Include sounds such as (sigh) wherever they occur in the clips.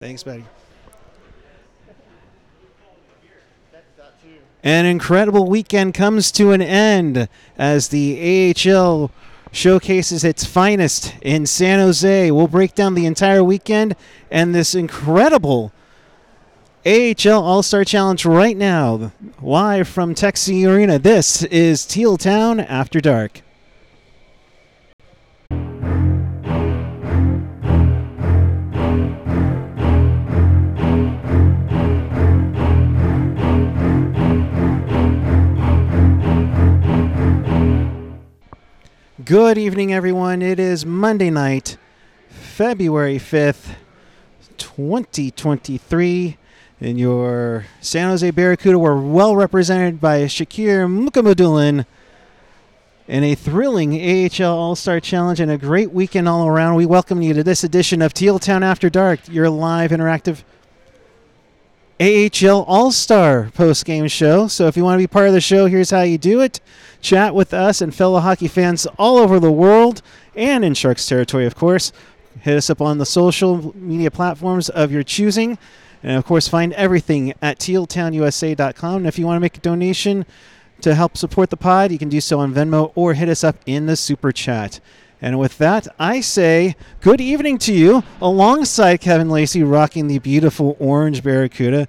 Thanks, Betty. An incredible weekend comes to an end as the AHL showcases its finest in San Jose. We'll break down the entire weekend and this incredible AHL All Star Challenge right now, live from TechCU Arena. This is Teal Town After Dark. Good evening, everyone. It is Monday night, February 5th, 2023. And your San Jose Barracuda were well represented by Shakir Mukhamadullin in a thrilling AHL All Star Challenge and a great weekend all around. We welcome you to this edition of Teal Town After Dark, your live interactive AHL All Star post game show. So if you want to be part of the show, here's how you do it chat with us and fellow hockey fans all over the world and in Sharks territory, of course. Hit us up on the social media platforms of your choosing. And of course, find everything at tealtownusa.com. And if you want to make a donation to help support the pod, you can do so on Venmo or hit us up in the super chat. And with that, I say good evening to you alongside Kevin Lacy rocking the beautiful orange Barracuda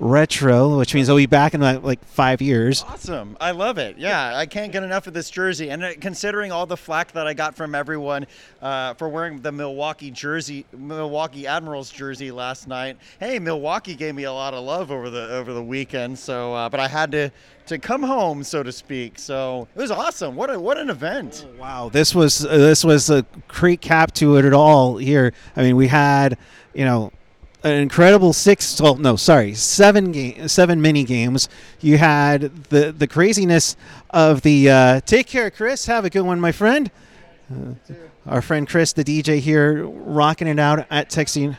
retro, which means I'll be back in like, like five years. Awesome. I love it. Yeah, I can't get enough of this jersey. And uh, considering all the flack that I got from everyone uh, for wearing the Milwaukee jersey, Milwaukee Admirals jersey last night, hey, Milwaukee gave me a lot of love over the over the weekend. So, uh, but I had to to come home, so to speak. So it was awesome. What a what an event! Oh, wow, this was uh, this was a great cap to it at all here. I mean, we had you know an incredible six. Well, no, sorry, seven game, seven mini games. You had the the craziness of the. Uh, take care, Chris. Have a good one, my friend. Uh, our friend Chris, the DJ here, rocking it out at TechCU.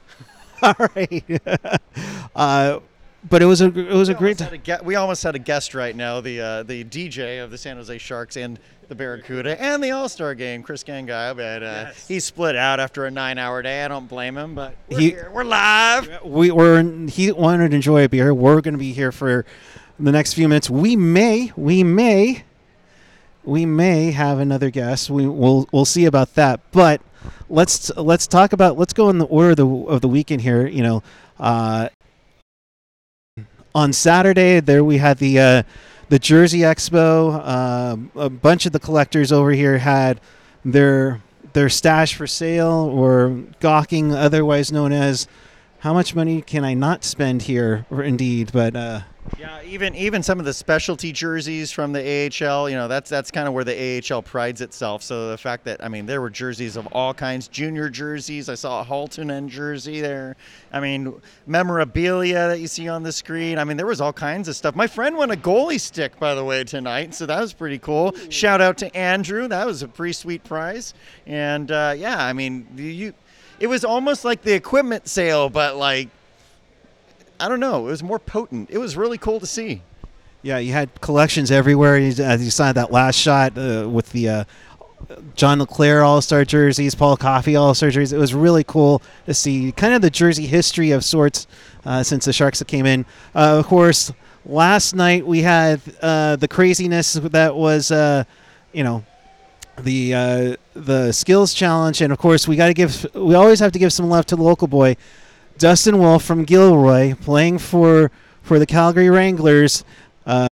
(laughs) All right. (laughs) uh, but it was a it was we a great. A ge- we almost had a guest right now, the uh, the DJ of the San Jose Sharks and the Barracuda and the All Star Game, Chris Gangai. But uh, Yes. he split out after a nine hour day. I don't blame him. But we're He- here. We're live. we were he wanted to enjoy a beer. We're going to be here for the next few minutes. We may, we may, we may have another guest. We will we'll see about that. But let's let's talk about let's go in the order of the of the weekend here. You know, uh, on Saturday there we had the uh, the Jersey Expo. Um a bunch of the collectors over here had their their stash for sale or gawking, otherwise known as how much money can I not spend here? Or indeed, but uh, Yeah, even even some of the specialty jerseys from the AHL, you know, that's that's kind of where the AHL prides itself. So the fact that I mean, there were jerseys of all kinds, junior jerseys. I saw a Halton Halttunen jersey there. I mean, memorabilia that you see on the screen. I mean, there was all kinds of stuff. My friend won a goalie stick, by the way, tonight, so that was pretty cool. Shout out to Andrew. That was a pretty sweet prize. And uh, yeah, I mean, you. It was almost like the equipment sale, but like I don't know. It was more potent. It was really cool to see. yeah, you had collections everywhere. You, as you saw that last shot uh, with the uh, John Leclerc All Star jerseys, Paul Coffey All Star jerseys. It was really cool to see kind of the jersey history of sorts uh, since the Sharks came in. Uh, of course, last night we had uh, the craziness that was, uh, you know, the uh, the skills challenge, and of course we got to give we always have to give some love to the local boy, Dustin Wolf from Gilroy, playing for for the Calgary Wranglers. Uh,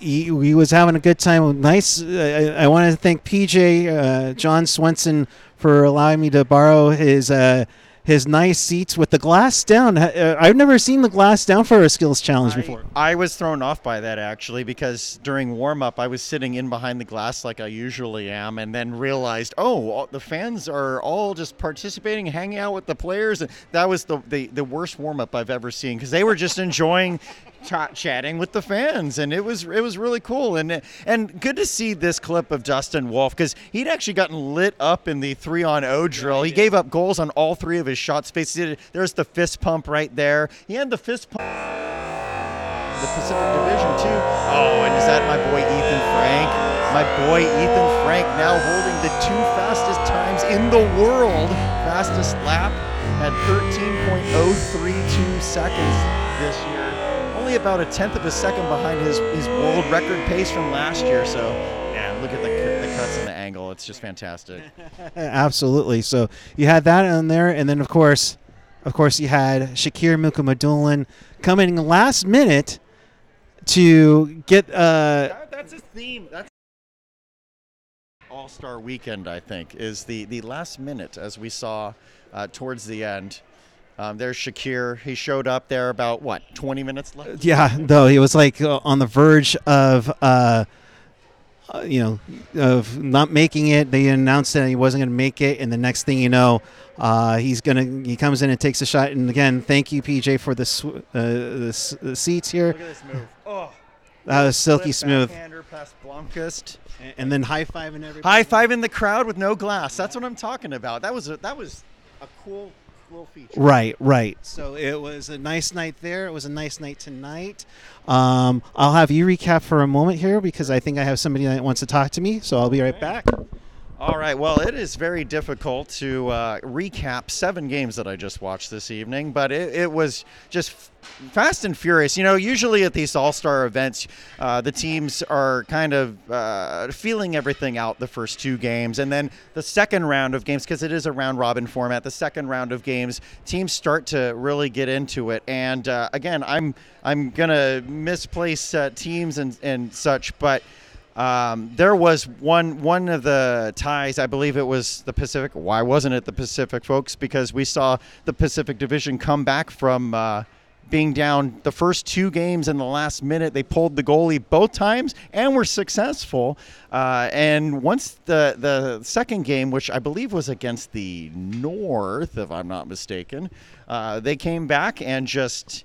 he, he was having a good time. Nice. I, I want to thank PJ uh, John Swenson for allowing me to borrow his uh, his nice seats with the glass down. Uh, I've never seen the glass down for a skills challenge before. I, I was thrown off by that actually because during warm up I was sitting in behind the glass like I usually am, and then realized, oh, all, the fans are all just participating, hanging out with the players. And that was the the, the worst warm up I've ever seen because they were just enjoying. (laughs) Ch- chatting with the fans and it was it was really cool and and good to see this clip of Dustin Wolf because he'd actually gotten lit up in the three on O drill. he gave up goals on all three of his shots. Basically, there's the fist pump right there. He had the fist pump the Pacific Division too. Oh, and is that my boy Ethan Frank? My boy Ethan Frank now holding the two fastest times in the world, fastest lap at 13.032 seconds this year. Only about a tenth of a second behind his, his world record pace from last year. So, look at the, the cuts and the angle. It's just fantastic. (laughs) Absolutely. So you had that on there, and then of course, of course, you had Shakir Mukhamadullin coming last minute to get. Uh, That- that's his theme. That's All Star Weekend, I think, is the the last minute as we saw uh, towards the end. Um, there's Shakir. He showed up there about what 20 minutes left. yeah, though he was like uh, on the verge of. Uh, uh, you know, of not making it. They announced that he wasn't going to make it, and the next thing you know, uh, he's gonna he comes in and takes a shot. And again, thank you, PJ, for the sw- uh, the, s- the seats here. Look at this move. Oh, That was silky smooth. past Blomqvist. And then high five and everything. High five in the crowd with no glass. That's what I'm talking about. That was a, that was a cool little feature. Right, right. So it was a nice night there. It was a nice night tonight. Um, I'll have you recap for a moment here because I think I have somebody that wants to talk to me. So I'll be right back. All right. Well, it is very difficult to uh, recap seven games that I just watched this evening, but it, it was just f- fast and furious. You know, usually at these All Star events, uh, the teams are kind of uh, feeling everything out the first two games, and then the second round of games, because it is a round robin format. The second round of games, teams start to really get into it. And uh, again, I'm I'm gonna misplace uh, teams and and such, but. Um, there was one one of the ties. I believe it was the Pacific. Why wasn't it the Pacific, folks? Because we saw the Pacific Division come back from uh, being down the first two games in the last minute. They pulled the goalie both times and were successful. Uh, and once the the second game, which I believe was against the North, if I'm not mistaken, uh, they came back and just.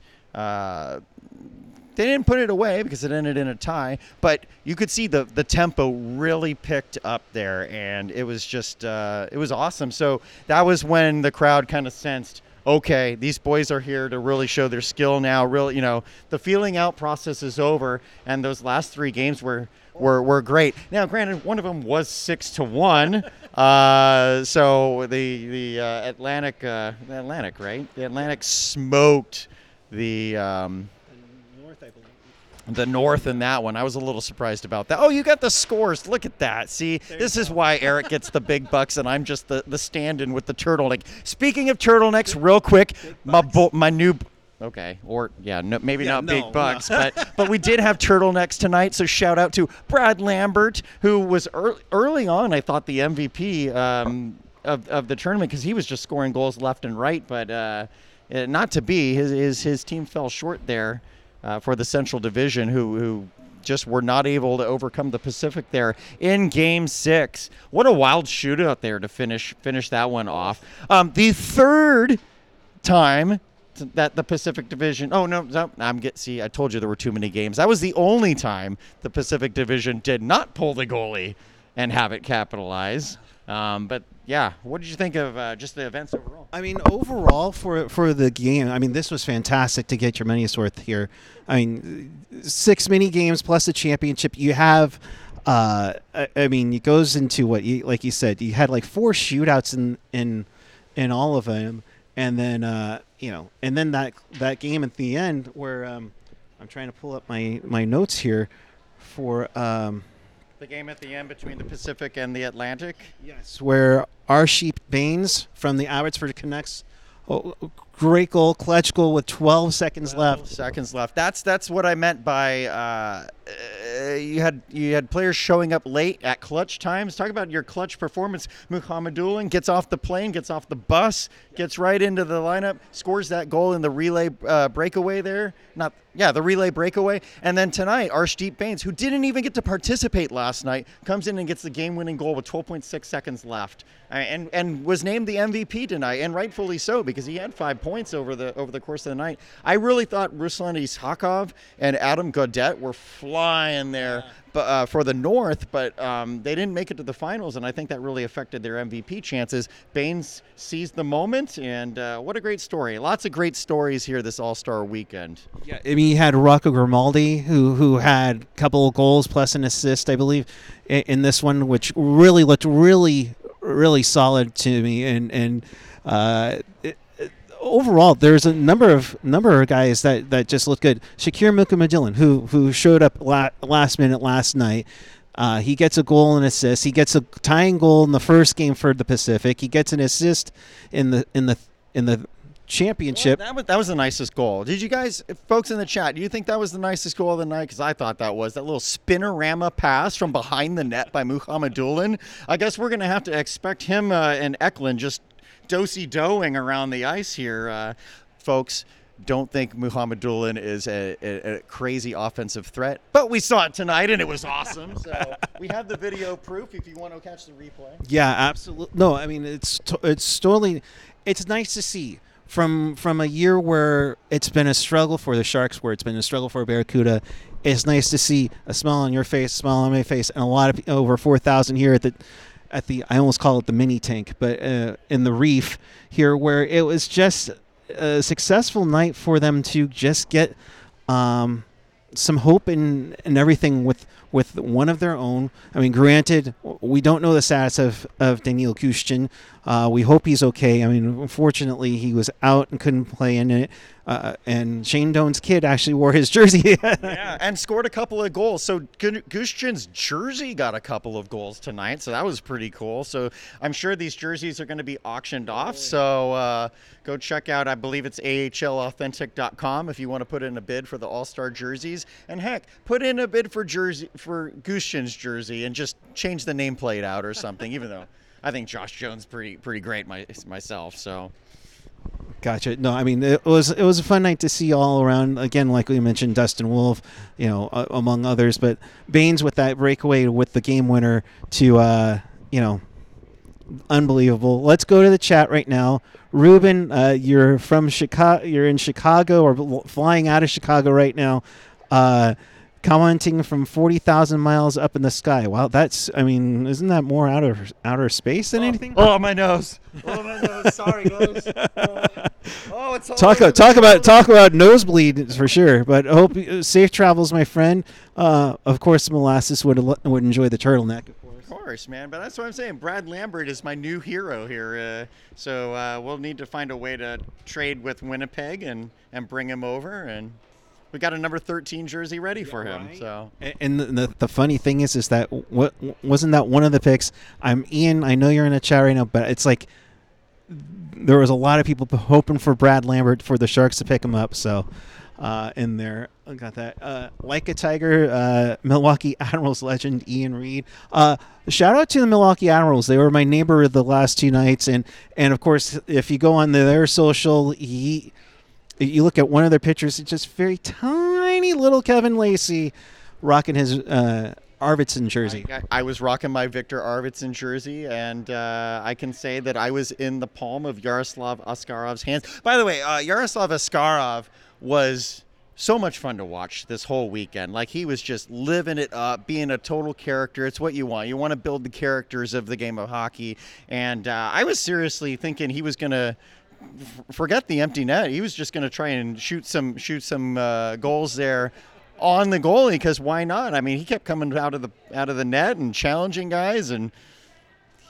They didn't put it away because it ended in a tie, but you could see the the tempo really picked up there, and it was just uh, it was awesome. So that was when the crowd kind of sensed, okay, these boys are here to really show their skill now. Really, you know, the feeling out process is over, and those last three games were. Were, were great. Now, granted, one of them was six to one, (laughs) uh, so the the uh, Atlantic, uh, Atlantic, right? The Atlantic smoked the um, the North in that one. I was a little surprised about that. Oh, you got the scores. Look at that. See, this is why Erik gets the big bucks and I'm just the, the stand in with the turtleneck. Speaking of turtlenecks, real quick, my, bo- my new. Okay, or yeah, no, maybe Yeah, not no, big no. bucks, but (laughs) but we did have turtlenecks tonight. So shout out to Brad Lambert, who was early, early on. I thought the MVP um, of, of the tournament because he was just scoring goals left and right, but uh, uh, not to be. His, his his team fell short there uh, for the Central Division, who who just were not able to overcome the Pacific there in Game Six. What a wild shootout there to finish finish that one off. Um, the third time that the Pacific Division. Oh no, no, I'm get. See, I told you there were too many games. That was the only time the Pacific Division did not pull the goalie and have it capitalize. Um, but yeah, what did you think of uh, just the events overall? I mean, overall for for the game, I mean, this was fantastic to get your money's worth here. I mean, six mini games plus the championship. You have, uh, I, I mean, it goes into what you like. You said you had like four shootouts in in in all of them, and then uh, you know, and then that that game at the end where um, I'm trying to pull up my my notes here for. Um, The game at the end between the Pacific and the Atlantic. Yes, where our sheep Baines from the Abbotsford Canucks, oh, great goal, clutch goal with 12 seconds left. Seconds left. That's that's what I meant by uh, you had you had players showing up late at clutch times. Talk about your clutch performance. Mukhamadullin gets off the plane, gets off the bus, gets right into the lineup, scores that goal in the relay uh, breakaway there. Not yeah, the relay breakaway. And then tonight, Arshdeep Bains, who didn't even get to participate last night, comes in and gets the game-winning goal with 12.6 seconds left, and and was named the MVP tonight, and rightfully so because he had five points over the over the course of the night. I really thought Ruslan Iskhakov and Adam Gaudette were flying there. But, uh, for the North, but um, they didn't make it to the finals, and I think that really affected their MVP chances. Bains seized the moment, and uh, what a great story! Lots of great stories here this All Star weekend. Yeah, I mean, you had Rocco Grimaldi, who who had a couple of goals plus an assist, I believe, in, in this one, which really looked really, really solid to me. And and uh, it, overall, there's a number of number of guys that, that just look good. Shakir Mukhamadullin, who who showed up la- last minute last night. Uh, he gets a goal and assist. He gets a tying goal in the first game for the Pacific. He gets an assist in the in the in the championship. Well, that, was, that was the nicest goal. Did you guys, folks in the chat, do you think that was the nicest goal of the night? Because I thought that was that little spinorama pass from behind the net by Mukhamadullin. I guess we're to have to expect him uh, and Eklund just dosey doing around the ice here, uh, folks. Don't think Muhammad Mukhamadullin is a, a, a, crazy offensive threat, but we saw it tonight and it was awesome. So (laughs) we have the video proof if you want to catch the replay. Yeah, absolutely. No, I mean it's to, it's totally. It's nice to see from from a year where it's been a struggle for the Sharks, where it's been a struggle for Barracuda. It's nice to see a smile on your face, a smile on my face, and a lot of over four thousand here at the at the I almost call it the mini tank, but uh, in the reef here, where it was just a successful night for them to just get um, some hope and and everything with with one of their own. I mean, granted, we don't know the status of of Daniil Gushchin. Uh, we hope he's okay. I mean, unfortunately, he was out and couldn't play in it. Uh, and Shane Doan's kid actually wore his jersey. (laughs) yeah, and scored a couple of goals. So Gushchin's jersey got a couple of goals tonight, so that was pretty cool. So I'm sure these jerseys are going to be auctioned off. So uh, go check out, I believe it's ahlauthentic.com if you want to put in a bid for the All Star jerseys. And heck, put in a bid for jersey for Gushchin's jersey and just change the nameplate out or something. even though I think Josh Jones pretty pretty great my, myself. So. Gotcha. No, I mean it was it was a fun night to see all around. Again, like we mentioned, Dustin Wolf, you know, uh, among others, but Bains with that breakaway with the game winner to, uh, you know, unbelievable. Let's go to the chat right now. Ruben, uh, you're from Chicago. You're in Chicago or flying out of Chicago right now. Commenting from 40,000 miles up in the sky. Wow, that's, I mean, isn't that more outer outer space than oh, anything? Oh, my nose. (laughs) Oh, my nose. Sorry, guys. (laughs) Oh, it's talk, about, talk about talk about nosebleed for sure. But hope uh, safe travels, my friend. Uh, of course, molasses would would enjoy the turtleneck. Of course, man. But that's what I'm saying. Brad Lambert is my new hero here. Uh, so uh, we'll need to find a way to trade with Winnipeg and, and bring him over and we got a number 13 jersey ready yeah, for him. Right. So, and the, the, the funny thing is, is that what wasn't that one of the picks? I'm Ian. I know you're in a chat right now, but it's like there was a lot of people hoping for Brad Lambert for the Sharks to pick him up. So, uh, in there, I got that. Uh, like a Tiger, uh, Milwaukee (laughs) Admirals legend Ian Reed. Uh, shout out to the Milwaukee Admirals. They were my neighbor the last two nights, and and of course, if you go on their social, he you look at one of their pictures, it's just very tiny little Kevin Lacy rocking his uh, Arvidsson jersey. I, I, was rocking my Viktor Arvidsson jersey, and uh, I can say that I was in the palm of Yaroslav Askarov's hands. By the way, uh, Yaroslav Askarov was so much fun to watch this whole weekend. Like he was just living it up, being a total character. It's what you want. You want to build the characters of the game of hockey. And uh, I was seriously thinking he was going to forget the empty net. He was just going to try and shoot some shoot some uh, goals there on the goalie because why not? I mean, he kept coming out of the out of the net and challenging guys and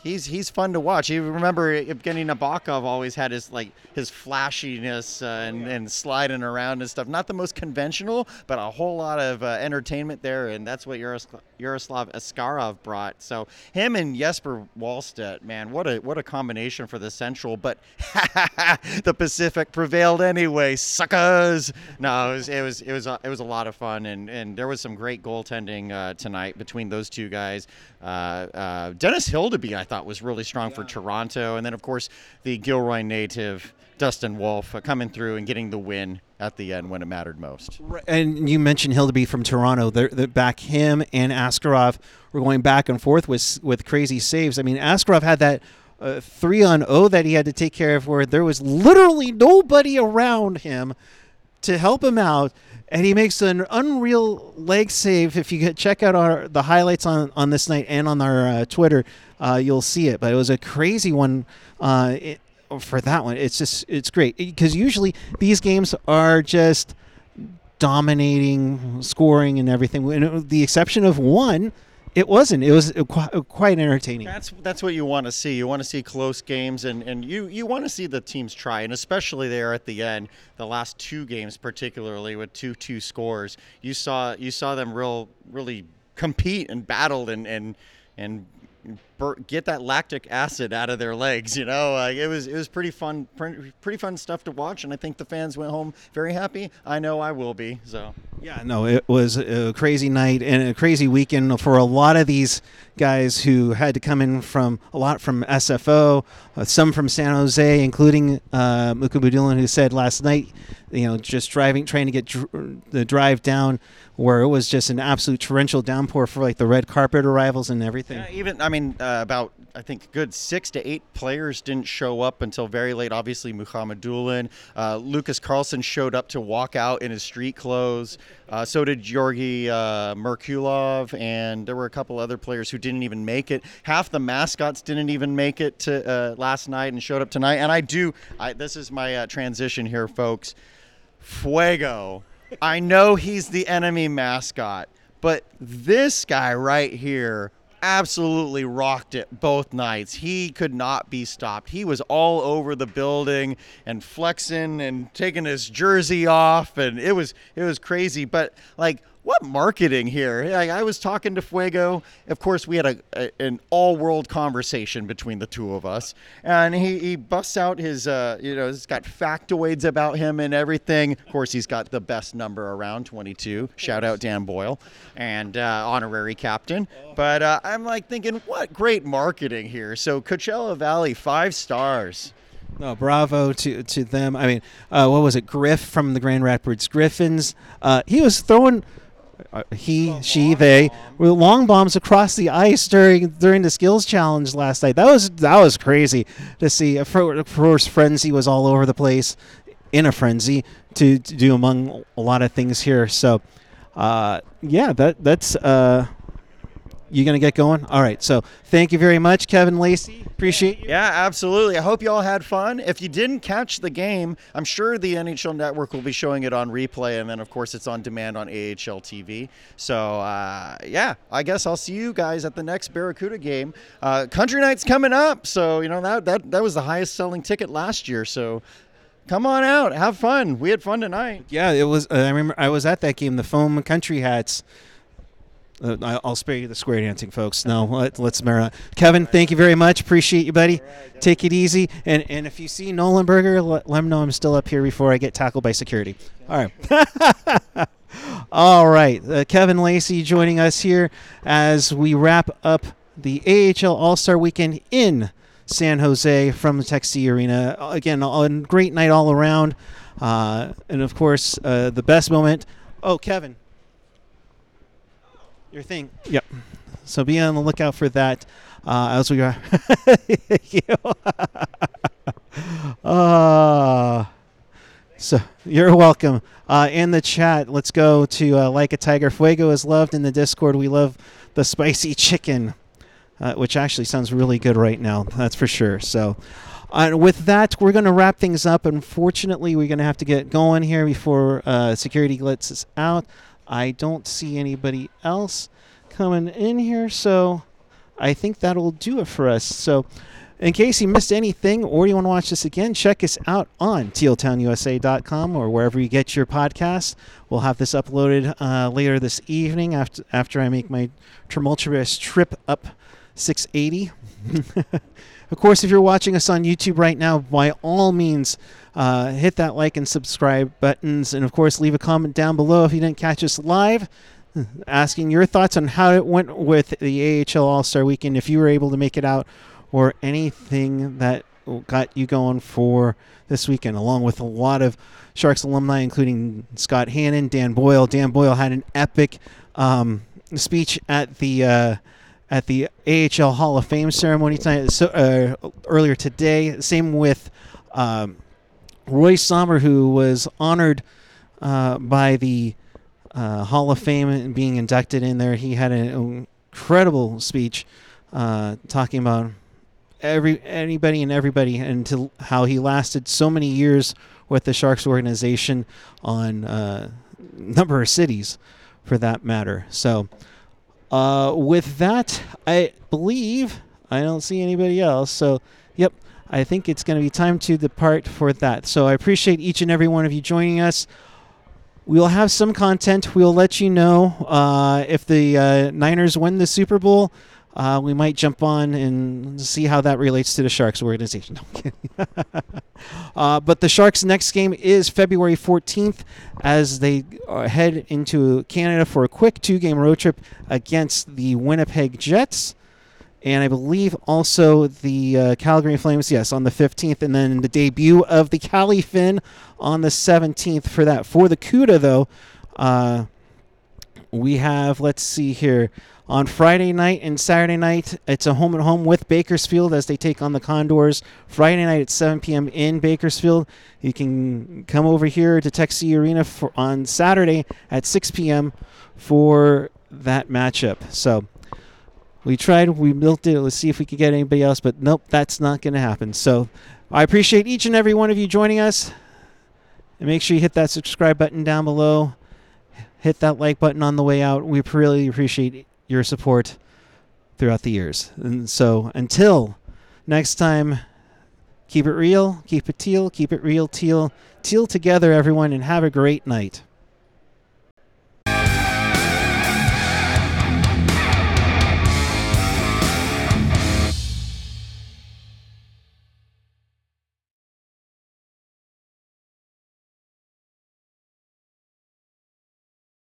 he's he's fun to watch. You remember Evgeny Nabokov always had his like his flashiness uh, and, and sliding around and stuff. Not the most conventional, but a whole lot of uh, entertainment there, and that's what Yaroslav, Yaroslav Askarov brought. So him and Jesper Wallstedt, man, what a what a combination for the Central. But (laughs) the Pacific prevailed anyway, suckers. No, it was it was it was a, it was a lot of fun, and and there was some great goaltending uh, tonight between those two guys. Uh, uh, Dennis Hildeby, I thought, was really strong yeah. for Toronto. And then, of course, the Gilroy native, Dustin Wolf, uh, coming through and getting the win at the end when it mattered most. And you mentioned Hildeby from Toronto. The, back him and Askarov were going back and forth with, with crazy saves. I mean, Askarov had that uh, three on O that he had to take care of where there was literally nobody around him to help him out and he makes an unreal leg save. If you check out our the highlights on on this night and on our uh, Twitter, uh, you'll see it. But it was a crazy one uh, it, for that one. It's just it's great because usually these games are just dominating, scoring, and everything. With the exception of one it wasn't. It was uh, quite, uh, quite entertaining. That's that's what you want to see. You want to see close games, and, and you you want to see the teams try, and especially there at the end, the last two games particularly with two two scores. You saw you saw them real really compete and battled and and and get that lactic acid out of their legs. You know, uh, it was it was pretty fun, pretty fun stuff to watch, and I think the fans went home very happy. I know I will be. So yeah, no, it was a crazy night and a crazy weekend for a lot of these guys who had to come in from a lot from SFO, uh, some from San Jose, including uh, Mukhamadullin, who said last night, you know, just driving, trying to get dr- the drive down where it was just an absolute torrential downpour for like the red carpet arrivals and everything. Yeah, even I mean, uh, about I think good six to eight players didn't show up until very late. Obviously, Mukhamadullin, uh, Lucas Carlson showed up to walk out in his street clothes. Uh, so did Georgi uh, Merkulov, and there were a couple other players who didn't even make it. Half the mascots didn't even make it to uh, last night and showed up tonight. And I do. I, this is my uh, transition here, folks. Fuego I know he's the enemy mascot, but this guy right here absolutely rocked it both nights. He could not be stopped. He was all over the building and flexing and taking his jersey off and it was it was crazy, but like what marketing here? I, was talking to Fuego. Of course, we had a, a an all world conversation between the two of us, and he, he busts out his uh, you know he's got factoids about him and everything. Of course, he's got the best number around 22. Shout out Dan Boyle, and uh, honorary captain. But uh, I'm like thinking, what great marketing here. So Coachella Valley, five stars. No, bravo to to them. I mean, uh, what was it? Griff from the Grand Rapids Griffins. Uh, he was throwing uh, he, she, they were long bombs across the ice during during the skills challenge last night. That was that was crazy to see. Of course, frenzy was all over the place, in a frenzy to, to do among a lot of things here. So, uh, yeah, that that's uh, you gonna get going? All right. So thank you very much, Kevin Lacy. Appreciate you. Yeah, absolutely. I hope you all had fun. If you didn't catch the game, I'm sure the NHL Network will be showing it on replay, and then of course it's on demand on AHL TV. So uh, yeah, I guess I'll see you guys at the next Barracuda game. Uh, Country Night's coming up, so you know that that that was the highest selling ticket last year. So come on out, have fun. We had fun tonight. Yeah, it was. Uh, I remember I was at that game. The foam country hats uh, I'll spare you the square dancing, folks. No, let, us Mara. Kevin, thank you very much. Appreciate you, buddy. Take it easy. And and if you see Nolan Berger, let, let him know I'm still up here before I get tackled by security. All right. (laughs) All right. Uh, Kevin Lacy joining us here as we wrap up the AHL All Star Weekend in San Jose from the TechCU Arena. Again, a great night all around. Uh, and of course, uh, the best moment. Oh, Kevin your thing. Yep. So be on the lookout for that uh, as we are. (laughs) uh, so you're welcome. Uh, in the chat, let's go to uh, like a tiger. Fuego is loved in the Discord. We love the spicy chicken, uh, which actually sounds really good right now. That's for sure. So. Uh, with that, we're going to wrap things up. Unfortunately, we're going to have to get going here before uh, security lets us out. I don't see anybody else coming in here, so I think that'll do it for us. So, in case you missed anything or you want to watch this again, check us out on tealtownusa.com or wherever you get your podcast. We'll have this uploaded uh, later this evening after after I make my tumultuous trip up 680. (laughs) of course, if you're watching us on YouTube right now, by all means, uh, hit that like and subscribe buttons. And of course, leave a comment down below if you didn't catch us live, (laughs) asking your thoughts on how it went with the AHL All Star Weekend, if you were able to make it out, or anything that got you going for this weekend, along with a lot of Sharks alumni, including Scott Hannan, Dan Boyle. Dan Boyle had an epic um, speech at the. Uh, at the AHL Hall of Fame ceremony tonight, so, uh, earlier today. Same with um, Roy Sommer, who was honored uh, by the uh, Hall of Fame and being inducted in there, he had an incredible speech uh, talking about every anybody and everybody and to how he lasted so many years with the Sharks organization on a uh, number of cities, for that matter. So. Uh, with that, I believe I don't see anybody else. So, yep, I think it's going to be time to depart for that. So I appreciate each and every one of you joining us. We'll have some content. We'll let you know uh, if the uh, Niners win the Super Bowl. Uh, we might jump on and see how that relates to the Sharks organization. (laughs) No, (laughs) uh, but the Sharks' next game is February 14th as they uh, head into Canada for a quick two game road trip against the Winnipeg Jets. And I believe also the uh, Calgary Flames, yes, on the 15th. And then the debut of the Cali Fin on the 17th for that. For the CUDA, though, uh, we have, let's see here on Friday night and Saturday night. It's a home and home with Bakersfield as they take on the Condors. Friday night at 7 p.m. in Bakersfield. You can come over here to C Arena for, on Saturday at 6 p.m. for that matchup. So we tried, we built it. Let's see if we could get anybody else, but nope, that's not going to happen. So I appreciate each and every one of you joining us. And make sure you hit that subscribe button down below. Hit that like button on the way out. We really appreciate your support throughout the years. And so until next time, keep it real, keep it teal, keep it real, teal. Teal together, everyone, and have a great night.